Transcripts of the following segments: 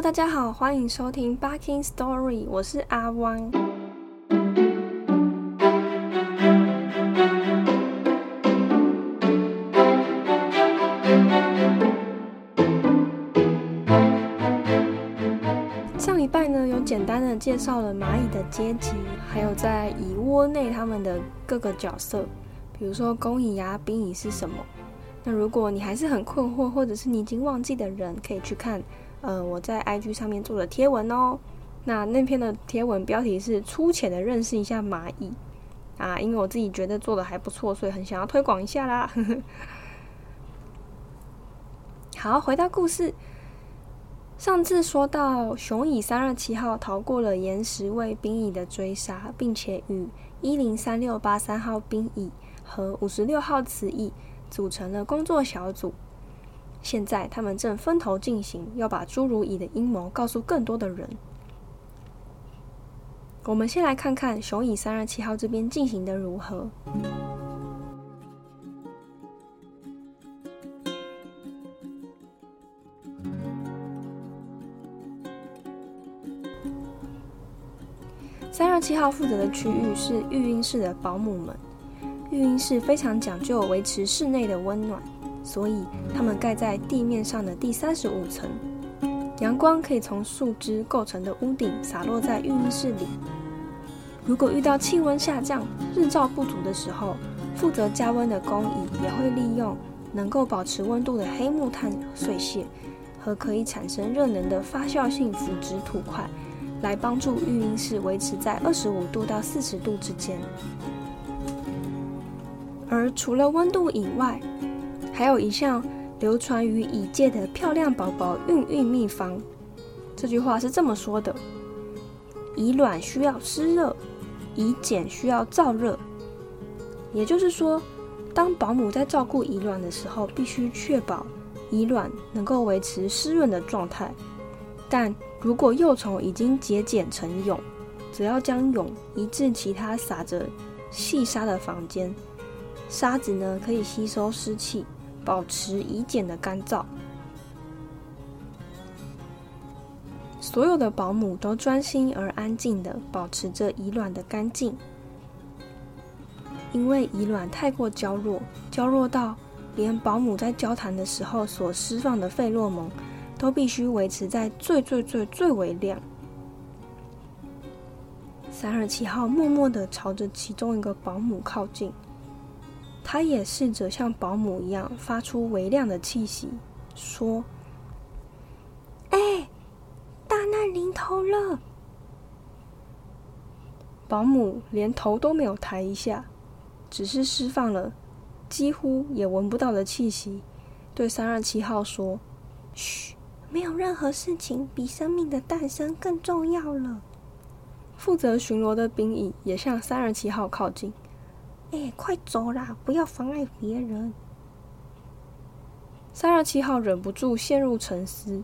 大家好，欢迎收听《Barking Story》，我是阿汪。上一拜呢，有简单的介绍了蚂蚁的阶级，还有在蚁窝内它们的各个角色，比如说工蚁呀、兵蚁是什么。那如果你还是很困惑，或者是你已经忘记的人，可以去看，呃，我在 IG 上面做的贴文哦。那那篇的贴文标题是“粗浅的认识一下蚂蚁”，啊，因为我自己觉得做的还不错，所以很想要推广一下啦。好，回到故事，上次说到雄蚁三二七号逃过了岩石卫兵蚁的追杀，并且与一零三六八三号兵蚁和五十六号雌蚁。组成了工作小组，现在他们正分头进行，要把侏儒蚁的阴谋告诉更多的人。我们先来看看雄蚁三二七号这边进行的如何。三二七号负责的区域是育婴室的保姆们。育婴室非常讲究维持室内的温暖，所以它们盖在地面上的第三十五层。阳光可以从树枝构成的屋顶洒落在育婴室里。如果遇到气温下降、日照不足的时候，负责加温的工蚁也会利用能够保持温度的黑木炭碎屑和可以产生热能的发酵性腐殖土块，来帮助育婴室维持在二十五度到四十度之间。而除了温度以外，还有一项流传于蚁界的漂亮宝宝孕育秘方。这句话是这么说的：蚁卵需要湿热，蚁茧需要燥热。也就是说，当保姆在照顾蚁卵的时候，必须确保蚁卵能够维持湿润的状态。但如果幼虫已经结茧成蛹，只要将蛹移至其他撒着细沙的房间。沙子呢，可以吸收湿气，保持蚁茧的干燥。所有的保姆都专心而安静的保持着蚁卵的干净，因为蚁卵太过娇弱，娇弱到连保姆在交谈的时候所释放的费洛蒙都必须维持在最最最最为亮。三二七号默默的朝着其中一个保姆靠近。他也试着像保姆一样发出微亮的气息，说：“哎，大难临头了！”保姆连头都没有抬一下，只是释放了几乎也闻不到的气息，对三二七号说：“嘘，没有任何事情比生命的诞生更重要了。”负责巡逻的兵蚁也向三二七号靠近。哎，快走啦！不要妨碍别人。三二七号忍不住陷入沉思，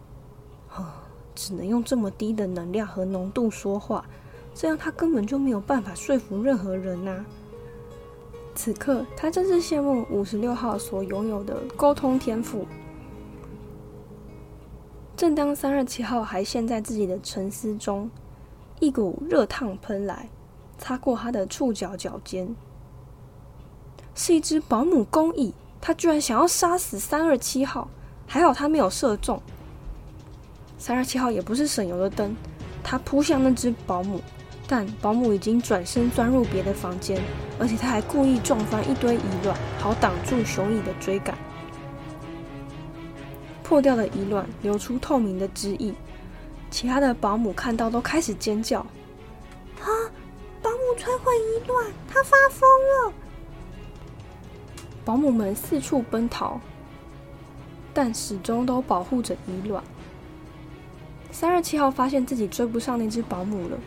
只能用这么低的能量和浓度说话，这样他根本就没有办法说服任何人呐。此刻，他真是羡慕五十六号所拥有的沟通天赋。正当三二七号还陷在自己的沉思中，一股热烫喷来，擦过他的触角脚尖。是一只保姆工蚁，他居然想要杀死三二七号，还好他没有射中。三二七号也不是省油的灯，他扑向那只保姆，但保姆已经转身钻入别的房间，而且他还故意撞翻一堆蚁卵，好挡住雄蚁的追赶。破掉的蚁卵流出透明的汁液，其他的保姆看到都开始尖叫：“啊！保姆摧毁蚁卵，他发疯了！”保姆们四处奔逃，但始终都保护着蚁卵。三二七号发现自己追不上那只保姆了，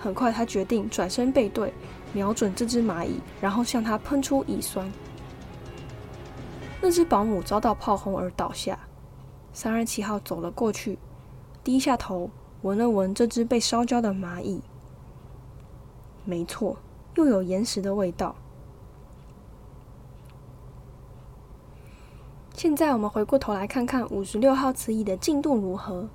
很快他决定转身背对，瞄准这只蚂蚁，然后向它喷出蚁酸。那只保姆遭到炮轰而倒下。三二七号走了过去，低下头闻了闻这只被烧焦的蚂蚁，没错，又有岩石的味道。现在我们回过头来看看五十六号雌蚁的进度如何。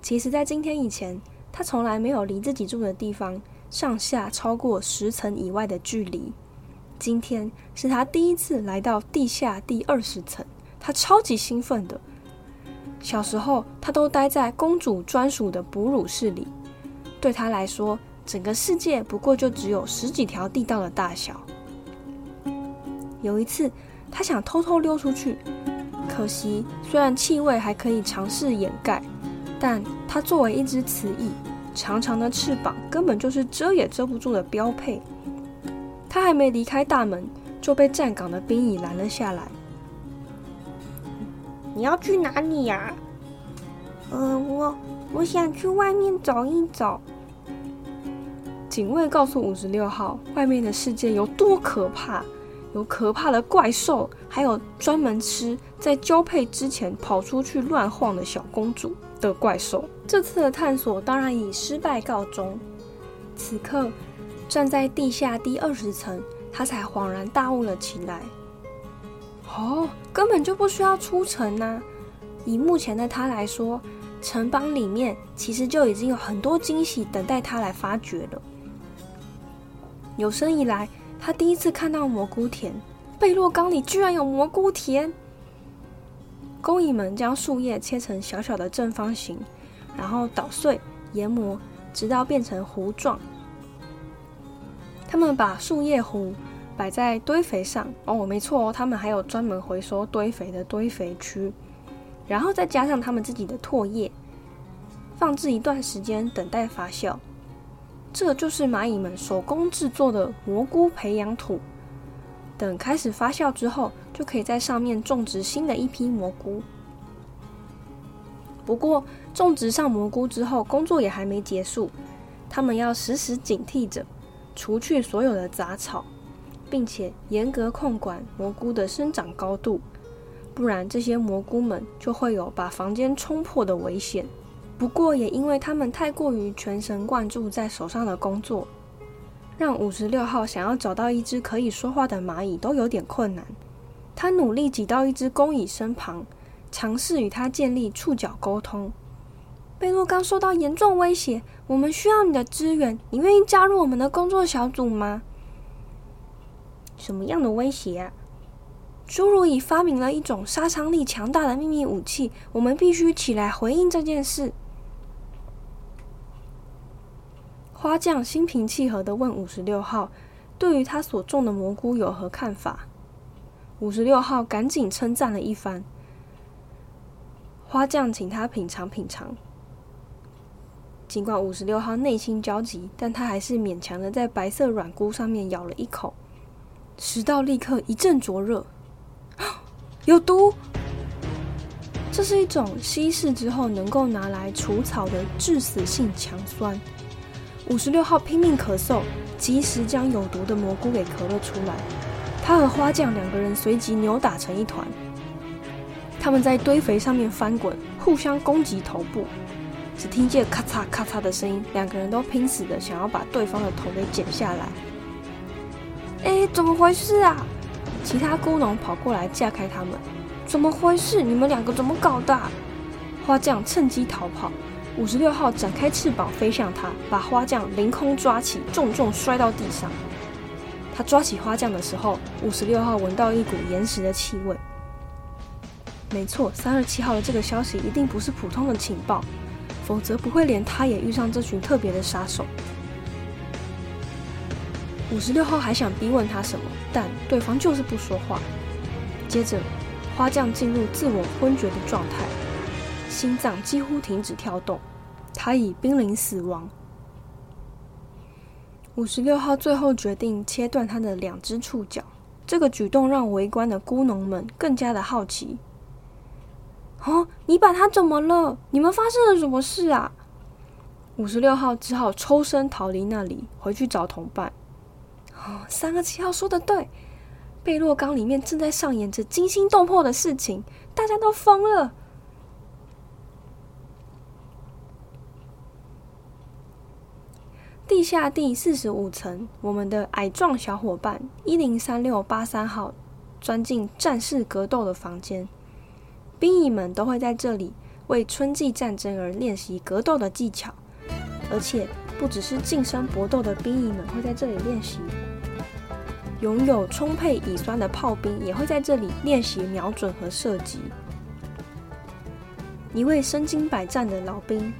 其实，在今天以前，他从来没有离自己住的地方上下超过十层以外的距离。今天是他第一次来到地下第二十层，他超级兴奋的。小时候，他都待在公主专属的哺乳室里，对他来说，整个世界不过就只有十几条地道的大小。有一次，他想偷偷溜出去，可惜虽然气味还可以尝试掩盖，但它作为一只雌蚁，长长的翅膀根本就是遮也遮不住的标配。他还没离开大门，就被站岗的兵蚁拦了下来。你要去哪里呀？呃，我我想去外面走一走。警卫告诉五十六号，外面的世界有多可怕。有可怕的怪兽，还有专门吃在交配之前跑出去乱晃的小公主的怪兽。这次的探索当然以失败告终。此刻，站在地下第二十层，他才恍然大悟了起来。哦，根本就不需要出城呐！以目前的他来说，城邦里面其实就已经有很多惊喜等待他来发掘了。有生以来。他第一次看到蘑菇田，贝洛冈里居然有蘑菇田。工蚁们将树叶切成小小的正方形，然后捣碎研磨，直到变成糊状。他们把树叶糊摆在堆肥上，哦，没错哦，他们还有专门回收堆肥的堆肥区，然后再加上他们自己的唾液，放置一段时间，等待发酵。这就是蚂蚁们手工制作的蘑菇培养土。等开始发酵之后，就可以在上面种植新的一批蘑菇。不过，种植上蘑菇之后，工作也还没结束。他们要时时警惕着，除去所有的杂草，并且严格控管蘑菇的生长高度，不然这些蘑菇们就会有把房间冲破的危险。不过，也因为他们太过于全神贯注在手上的工作，让五十六号想要找到一只可以说话的蚂蚁都有点困难。他努力挤到一只工蚁身旁，尝试与它建立触角沟通。贝洛刚受到严重威胁，我们需要你的支援，你愿意加入我们的工作小组吗？什么样的威胁啊？侏儒蚁发明了一种杀伤力强大的秘密武器，我们必须起来回应这件事。花匠心平气和的问五十六号：“对于他所种的蘑菇有何看法？”五十六号赶紧称赞了一番。花匠请他品尝品尝。尽管五十六号内心焦急，但他还是勉强的在白色软菇上面咬了一口，食道立刻一阵灼热。有毒！这是一种稀释之后能够拿来除草的致死性强酸。五十六号拼命咳嗽，及时将有毒的蘑菇给咳了出来。他和花匠两个人随即扭打成一团，他们在堆肥上面翻滚，互相攻击头部。只听见咔嚓咔嚓的声音，两个人都拼死的想要把对方的头给剪下来。哎，怎么回事啊？其他菇农跑过来架开他们，怎么回事？你们两个怎么搞的？花匠趁机逃跑。五十六号展开翅膀飞向他，把花匠凌空抓起，重重摔到地上。他抓起花匠的时候，五十六号闻到一股岩石的气味。没错，三二七号的这个消息一定不是普通的情报，否则不会连他也遇上这群特别的杀手。五十六号还想逼问他什么，但对方就是不说话。接着，花匠进入自我昏厥的状态，心脏几乎停止跳动。他已濒临死亡。五十六号最后决定切断他的两只触角，这个举动让围观的菇农们更加的好奇。哦，你把他怎么了？你们发生了什么事啊？五十六号只好抽身逃离那里，回去找同伴。哦，三个七号说的对，贝洛冈里面正在上演着惊心动魄的事情，大家都疯了。地下第四十五层，我们的矮壮小伙伴一零三六八三号钻进战士格斗的房间。兵蚁们都会在这里为春季战争而练习格斗的技巧，而且不只是近身搏斗的兵役们会在这里练习，拥有充沛乙酸的炮兵也会在这里练习瞄准和射击。一位身经百战的老兵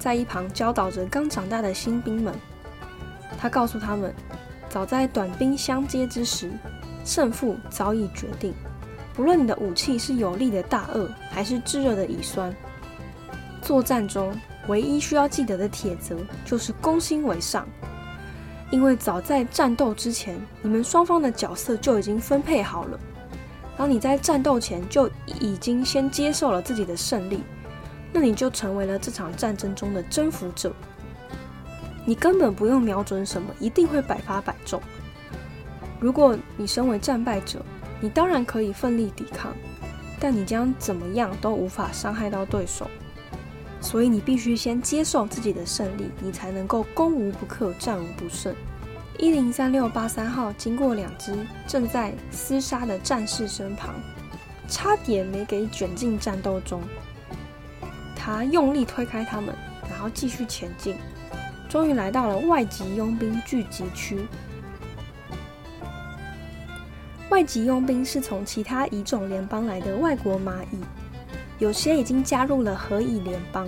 在一旁教导着刚长大的新兵们，他告诉他们，早在短兵相接之时，胜负早已决定。不论你的武器是有力的大鳄，还是炙热的乙酸，作战中唯一需要记得的铁则就是攻心为上。因为早在战斗之前，你们双方的角色就已经分配好了。当你在战斗前就已经先接受了自己的胜利，那你就成为了这场战争中的征服者。你根本不用瞄准什么，一定会百发百中。如果你身为战败者，你当然可以奋力抵抗，但你将怎么样都无法伤害到对手。所以你必须先接受自己的胜利，你才能够攻无不克、战无不胜。一零三六八三号经过两只正在厮杀的战士身旁，差点没给卷进战斗中。他用力推开他们，然后继续前进，终于来到了外籍佣兵聚集区。外籍佣兵是从其他乙种联邦来的外国蚂蚁，有些已经加入了荷蚁联邦，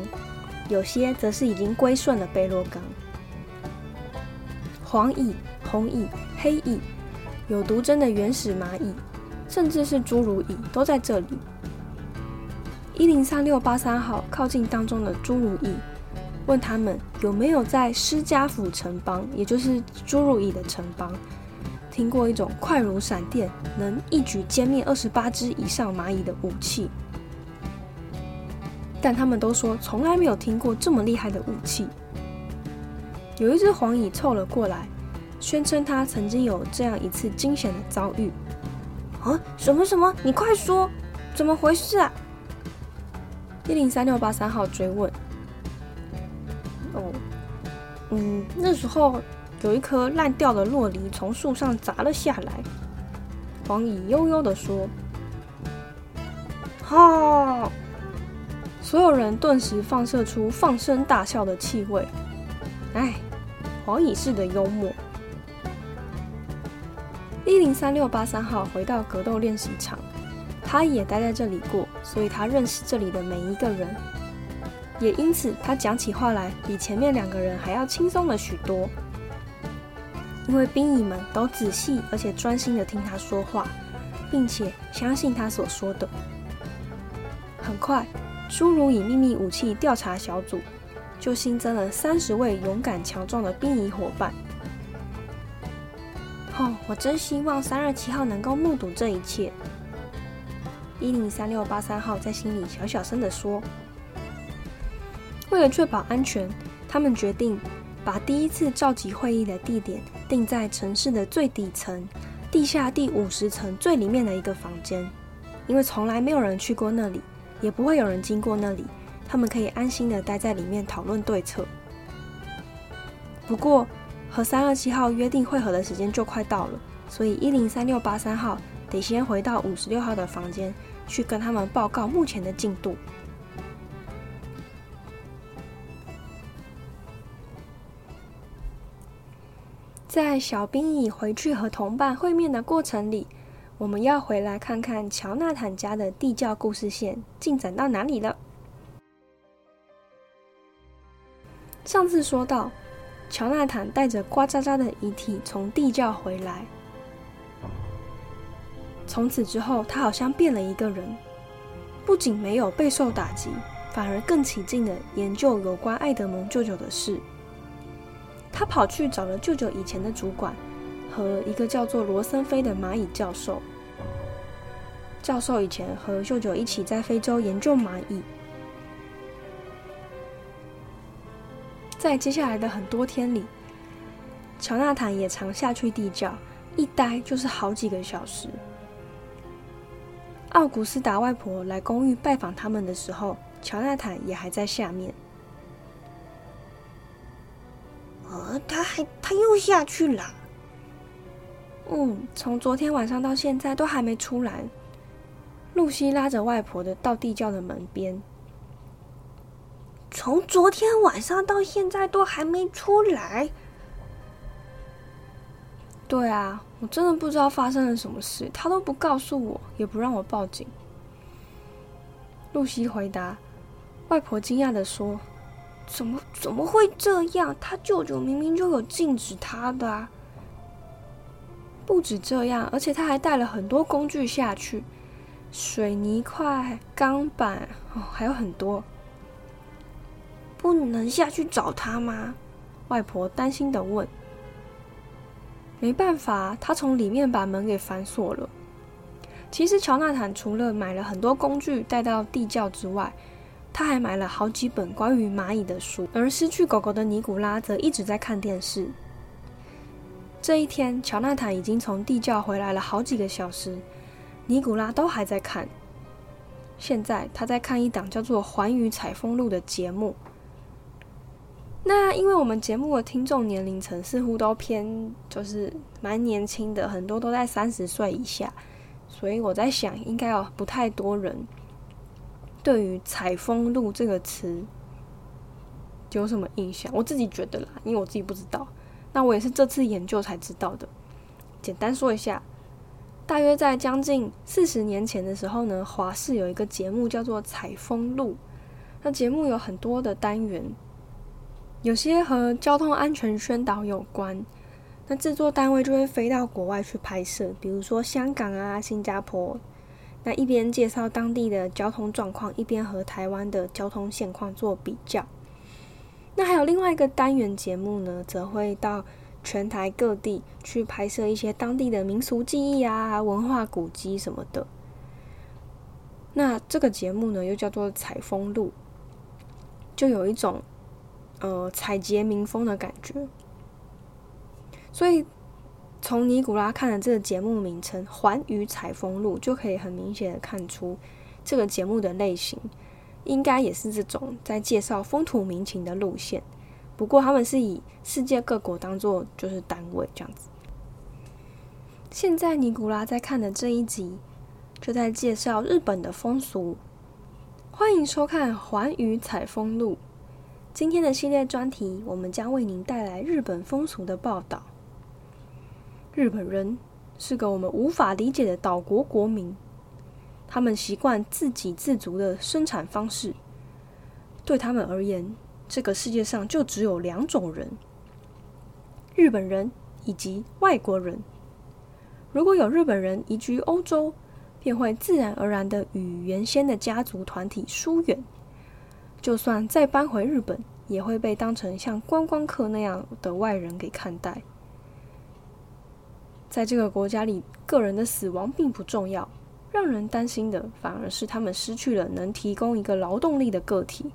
有些则是已经归顺了贝洛冈。黄蚁、红蚁、黑蚁，有毒针的原始蚂蚁，甚至是侏儒蚁都在这里。一零三六八三号靠近当中的侏儒蚁，问他们有没有在施加府城邦，也就是侏儒蚁的城邦。听过一种快如闪电、能一举歼灭二十八只以上蚂蚁的武器，但他们都说从来没有听过这么厉害的武器。有一只黄蚁凑了过来，宣称他曾经有这样一次惊险的遭遇。啊，什么什么？你快说，怎么回事啊？一零三六八三号追问。嗯，那时候。有一颗烂掉的落梨从树上砸了下来，黄蚁悠悠地说：“哈！”所有人顿时放射出放声大笑的气味。哎，黄蚁式的幽默。一零三六八三号回到格斗练习场，他也待在这里过，所以他认识这里的每一个人，也因此他讲起话来比前面两个人还要轻松了许多。因为兵蚁们都仔细而且专心的听他说话，并且相信他所说的。很快，侏儒以秘密武器调查小组就新增了三十位勇敢强壮的兵役伙伴。哦，我真希望三二七号能够目睹这一切。一零三六八三号在心里小小声的说：“为了确保安全，他们决定。”把第一次召集会议的地点定在城市的最底层，地下第五十层最里面的一个房间，因为从来没有人去过那里，也不会有人经过那里，他们可以安心的待在里面讨论对策。不过，和三二七号约定会合的时间就快到了，所以一零三六八三号得先回到五十六号的房间，去跟他们报告目前的进度。在小兵蚁回去和同伴会面的过程里，我们要回来看看乔纳坦家的地窖故事线进展到哪里了。上次说到，乔纳坦带着呱喳喳的遗体从地窖回来，从此之后，他好像变了一个人，不仅没有备受打击，反而更起劲的研究有关爱德蒙舅舅的事。他跑去找了舅舅以前的主管和一个叫做罗森菲的蚂蚁教授。教授以前和舅舅一起在非洲研究蚂蚁。在接下来的很多天里，乔纳坦也常下去地窖，一待就是好几个小时。奥古斯达外婆来公寓拜访他们的时候，乔纳坦也还在下面。他还他又下去了。嗯，从昨天晚上到现在都还没出来。露西拉着外婆的到地窖的门边。从昨天晚上到现在都还没出来。对啊，我真的不知道发生了什么事，他都不告诉我，也不让我报警。露西回答。外婆惊讶的说：“怎么怎么会这样？他舅舅明明就有禁止他的啊！不止这样，而且他还带了很多工具下去，水泥块、钢板哦，还有很多。不能下去找他吗？”外婆担心的问。没办法，他从里面把门给反锁了。其实乔纳坦除了买了很多工具带到地窖之外，他还买了好几本关于蚂蚁的书，而失去狗狗的尼古拉则一直在看电视。这一天，乔纳坦已经从地窖回来了好几个小时，尼古拉都还在看。现在他在看一档叫做《环宇采风录》的节目。那因为我们节目的听众年龄层似乎都偏就是蛮年轻的，很多都在三十岁以下，所以我在想，应该有不太多人。对于“采风录”这个词有什么印象？我自己觉得啦，因为我自己不知道。那我也是这次研究才知道的。简单说一下，大约在将近四十年前的时候呢，华视有一个节目叫做《采风录》。那节目有很多的单元，有些和交通安全宣导有关。那制作单位就会飞到国外去拍摄，比如说香港啊、新加坡。那一边介绍当地的交通状况，一边和台湾的交通现况做比较。那还有另外一个单元节目呢，则会到全台各地去拍摄一些当地的民俗记忆啊、文化古迹什么的。那这个节目呢，又叫做采风录，就有一种呃采撷民风的感觉。所以。从尼古拉看的这个节目名称《环宇采风录》，就可以很明显的看出这个节目的类型，应该也是这种在介绍风土民情的路线。不过他们是以世界各国当做就是单位这样子。现在尼古拉在看的这一集，就在介绍日本的风俗。欢迎收看《环宇采风录》，今天的系列专题，我们将为您带来日本风俗的报道。日本人是个我们无法理解的岛国国民，他们习惯自给自足的生产方式。对他们而言，这个世界上就只有两种人：日本人以及外国人。如果有日本人移居欧洲，便会自然而然的与原先的家族团体疏远。就算再搬回日本，也会被当成像观光客那样的外人给看待。在这个国家里，个人的死亡并不重要，让人担心的反而是他们失去了能提供一个劳动力的个体。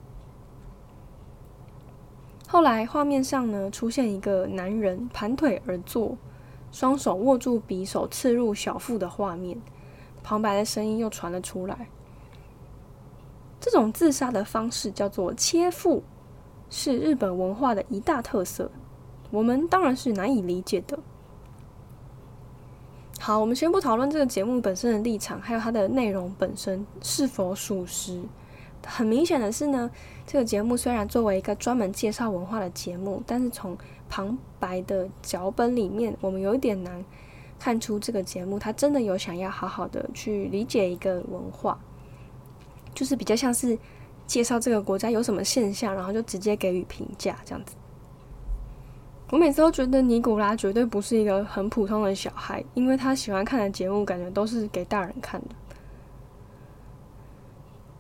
后来，画面上呢出现一个男人盘腿而坐，双手握住匕首刺入小腹的画面，旁白的声音又传了出来。这种自杀的方式叫做切腹，是日本文化的一大特色，我们当然是难以理解的。好，我们先不讨论这个节目本身的立场，还有它的内容本身是否属实。很明显的是呢，这个节目虽然作为一个专门介绍文化的节目，但是从旁白的脚本里面，我们有一点难看出这个节目它真的有想要好好的去理解一个文化，就是比较像是介绍这个国家有什么现象，然后就直接给予评价这样子。我每次都觉得尼古拉绝对不是一个很普通的小孩，因为他喜欢看的节目感觉都是给大人看的。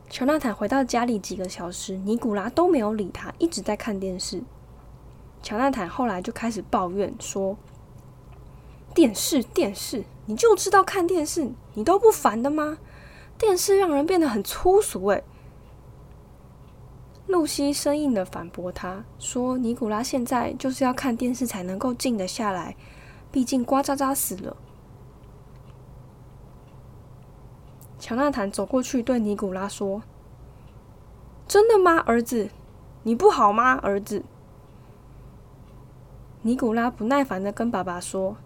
乔纳坦回到家里几个小时，尼古拉都没有理他，一直在看电视。乔纳坦后来就开始抱怨说：“电视，电视，你就知道看电视，你都不烦的吗？电视让人变得很粗俗。”诶。露西生硬的反驳他说：“尼古拉现在就是要看电视才能够静得下来，毕竟瓜渣渣死了。”乔纳坦走过去对尼古拉说：“真的吗，儿子？你不好吗，儿子？”尼古拉不耐烦的跟爸爸说：“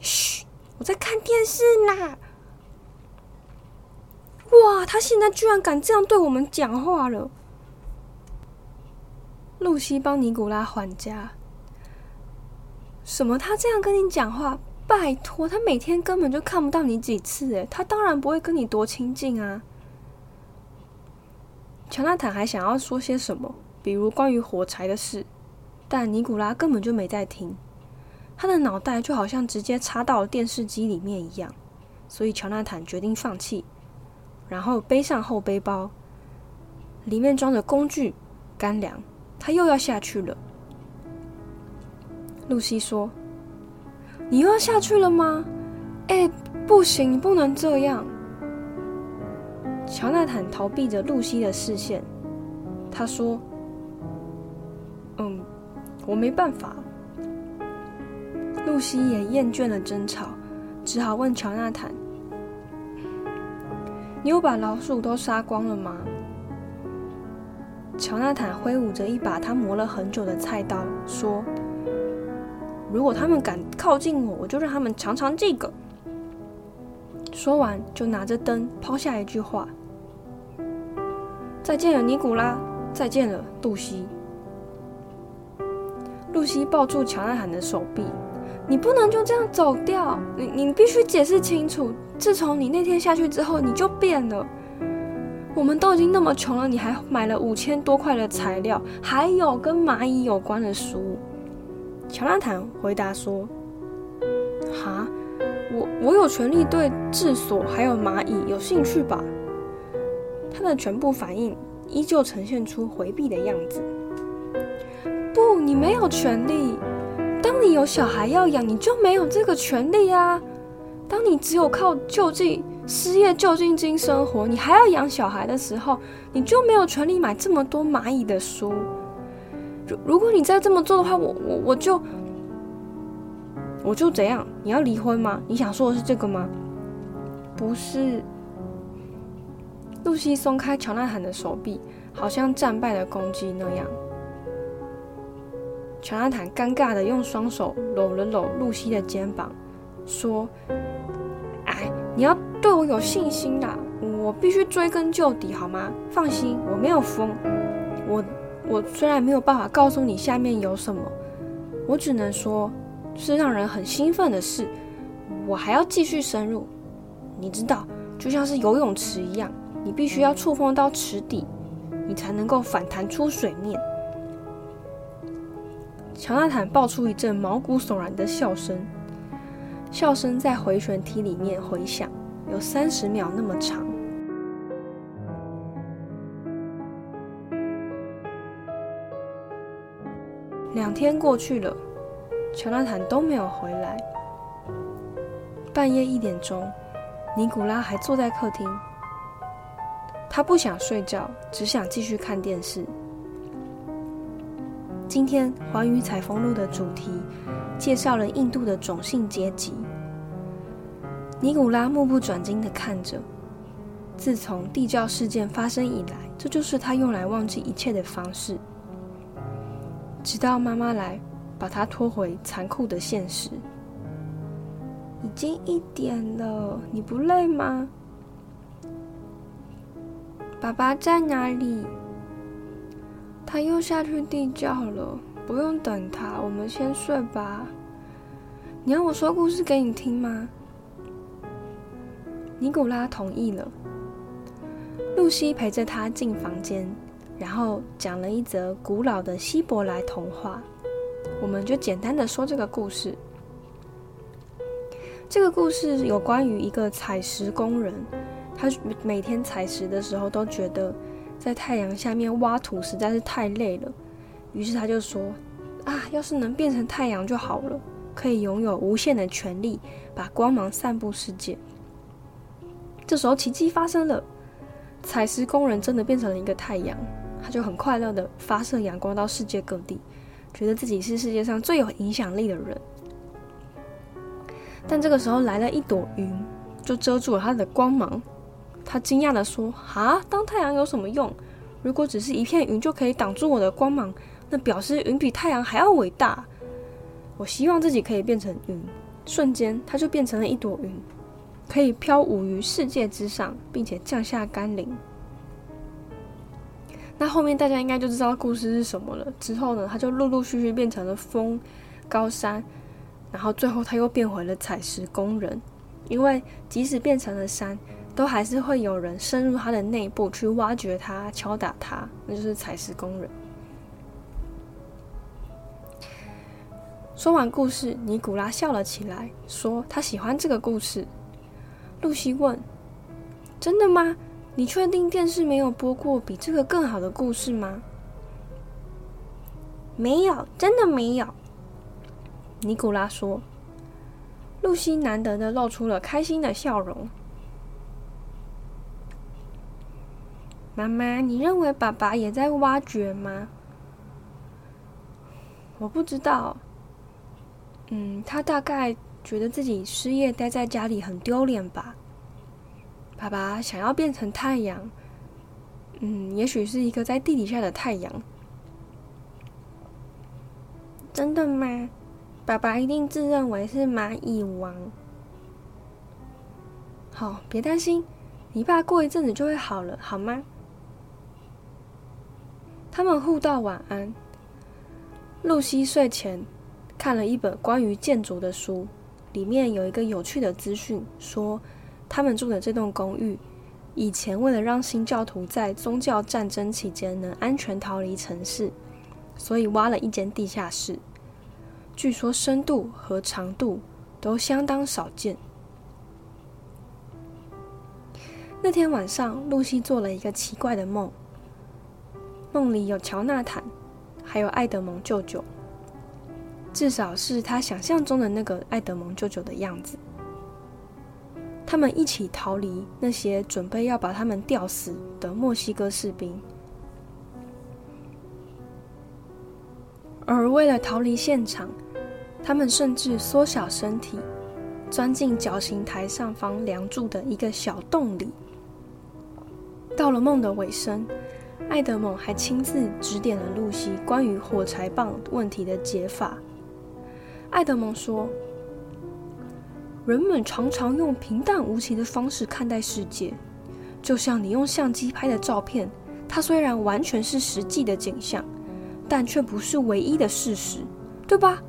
嘘，我在看电视呢。”哇，他现在居然敢这样对我们讲话了！露西帮尼古拉还家。什么？他这样跟你讲话？拜托，他每天根本就看不到你几次，诶，他当然不会跟你多亲近啊。乔纳坦还想要说些什么，比如关于火柴的事，但尼古拉根本就没在听，他的脑袋就好像直接插到了电视机里面一样，所以乔纳坦决定放弃，然后背上后背包，里面装着工具、干粮，他又要下去了。露西说。你又要下去了吗？哎，不行，你不能这样。乔纳坦逃避着露西的视线，他说：“嗯，我没办法。”露西也厌倦了争吵，只好问乔纳坦：“你有把老鼠都杀光了吗？”乔纳坦挥舞着一把他磨了很久的菜刀，说。如果他们敢靠近我，我就让他们尝尝这个。说完，就拿着灯抛下一句话：“再见了，尼古拉！再见了，露西！”露西抱住乔纳坦的手臂：“你不能就这样走掉！你你必须解释清楚。自从你那天下去之后，你就变了。我们都已经那么穷了，你还买了五千多块的材料，还有跟蚂蚁有关的书。”乔纳坦回答说：“哈，我我有权利对治所还有蚂蚁有兴趣吧？”他的全部反应依旧呈现出回避的样子。不，你没有权利。当你有小孩要养，你就没有这个权利啊！当你只有靠救济失业救济金生活，你还要养小孩的时候，你就没有权利买这么多蚂蚁的书。如如果你再这么做的话，我我我就我就怎样？你要离婚吗？你想说的是这个吗？不是。露西松开乔纳坦的手臂，好像战败的公鸡那样。乔纳坦尴尬的用双手搂了搂露西的肩膀，说：“，你要对我有信心啦！我必须追根究底，好吗？放心，我没有疯，我。”我虽然没有办法告诉你下面有什么，我只能说，是让人很兴奋的事。我还要继续深入，你知道，就像是游泳池一样，你必须要触碰到池底，你才能够反弹出水面。乔纳坦爆出一阵毛骨悚然的笑声，笑声在回旋梯里面回响，有三十秒那么长。两天过去了，乔纳坦都没有回来。半夜一点钟，尼古拉还坐在客厅，他不想睡觉，只想继续看电视。今天《环宇采风录》的主题介绍了印度的种姓阶级。尼古拉目不转睛的看着，自从地窖事件发生以来，这就是他用来忘记一切的方式。直到妈妈来，把他拖回残酷的现实。已经一点了，你不累吗？爸爸在哪里？他又下去地窖了。不用等他，我们先睡吧。你要我说故事给你听吗？尼古拉同意了。露西陪着他进房间。然后讲了一则古老的希伯来童话，我们就简单的说这个故事。这个故事有关于一个采石工人，他每天采石的时候都觉得在太阳下面挖土实在是太累了，于是他就说：“啊，要是能变成太阳就好了，可以拥有无限的权利，把光芒散布世界。”这时候奇迹发生了，采石工人真的变成了一个太阳。他就很快乐的发射阳光到世界各地，觉得自己是世界上最有影响力的人。但这个时候来了一朵云，就遮住了他的光芒。他惊讶的说：“啊，当太阳有什么用？如果只是一片云就可以挡住我的光芒，那表示云比太阳还要伟大。我希望自己可以变成云。”瞬间，它就变成了一朵云，可以飘舞于世界之上，并且降下甘霖。那后面大家应该就知道故事是什么了。之后呢，他就陆陆续续变成了风高山，然后最后他又变回了采石工人。因为即使变成了山，都还是会有人深入它的内部去挖掘它、敲打它，那就是采石工人。说完故事，尼古拉笑了起来，说他喜欢这个故事。露西问：“真的吗？你确定电视没有播过比这个更好的故事吗？”“没有，真的没有。”尼古拉说。露西难得的露出了开心的笑容。妈妈，你认为爸爸也在挖掘吗？我不知道。嗯，他大概觉得自己失业，待在家里很丢脸吧。爸爸想要变成太阳，嗯，也许是一个在地底下的太阳。真的吗？爸爸一定自认为是蚂蚁王。好，别担心，你爸过一阵子就会好了，好吗？他们互道晚安。露西睡前看了一本关于建筑的书，里面有一个有趣的资讯，说他们住的这栋公寓，以前为了让新教徒在宗教战争期间能安全逃离城市，所以挖了一间地下室。据说深度和长度都相当少见。那天晚上，露西做了一个奇怪的梦，梦里有乔纳坦，还有爱德蒙舅舅，至少是他想象中的那个爱德蒙舅舅的样子。他们一起逃离那些准备要把他们吊死的墨西哥士兵，而为了逃离现场。他们甚至缩小身体，钻进绞刑台上方梁柱的一个小洞里。到了梦的尾声，艾德蒙还亲自指点了露西关于火柴棒问题的解法。艾德蒙说：“人们常常用平淡无奇的方式看待世界，就像你用相机拍的照片，它虽然完全是实际的景象，但却不是唯一的事实，对吧？”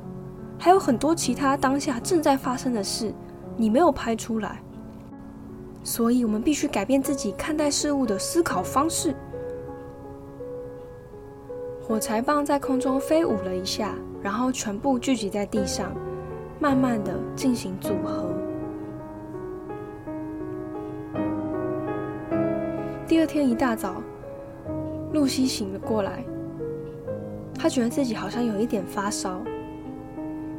还有很多其他当下正在发生的事，你没有拍出来，所以我们必须改变自己看待事物的思考方式。火柴棒在空中飞舞了一下，然后全部聚集在地上，慢慢的进行组合。第二天一大早，露西醒了过来，她觉得自己好像有一点发烧。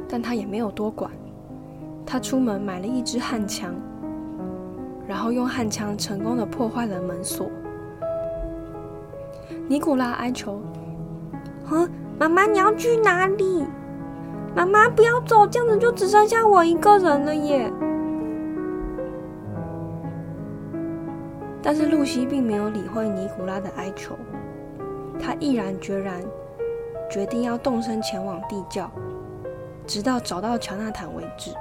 但她也没有多管，她出门买了一支焊枪，然后用焊枪成功的破坏了门锁。尼古拉哀求：“呵，妈妈，你要去哪里？妈妈，不要走，这样子就只剩下我一个人了耶！”但是露西并没有理会尼古拉的哀求，她毅然决然决定要动身前往地窖。直到找到乔纳坦为止。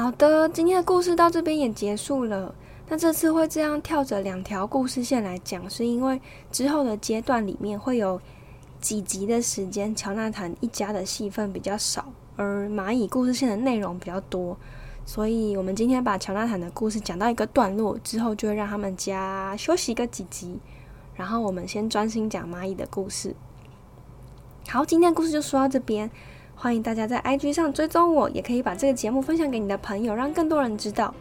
好的，今天的故事到这边也结束了。那这次会这样跳着两条故事线来讲，是因为之后的阶段里面会有几集的时间，乔纳坦一家的戏份比较少。而蚂蚁故事线的内容比较多，所以我们今天把乔纳坦的故事讲到一个段落之后，就会让他们家休息个几集，然后我们先专心讲蚂蚁的故事。好，今天的故事就说到这边，欢迎大家在 IG 上追踪我，也可以把这个节目分享给你的朋友，让更多人知道。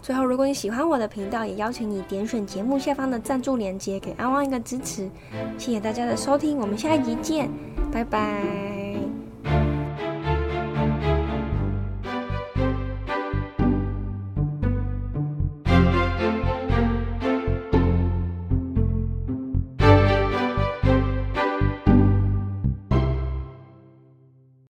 最后，如果你喜欢我的频道，也邀请你点选节目下方的赞助链接，给阿旺一个支持。谢谢大家的收听，我们下一集见，拜拜。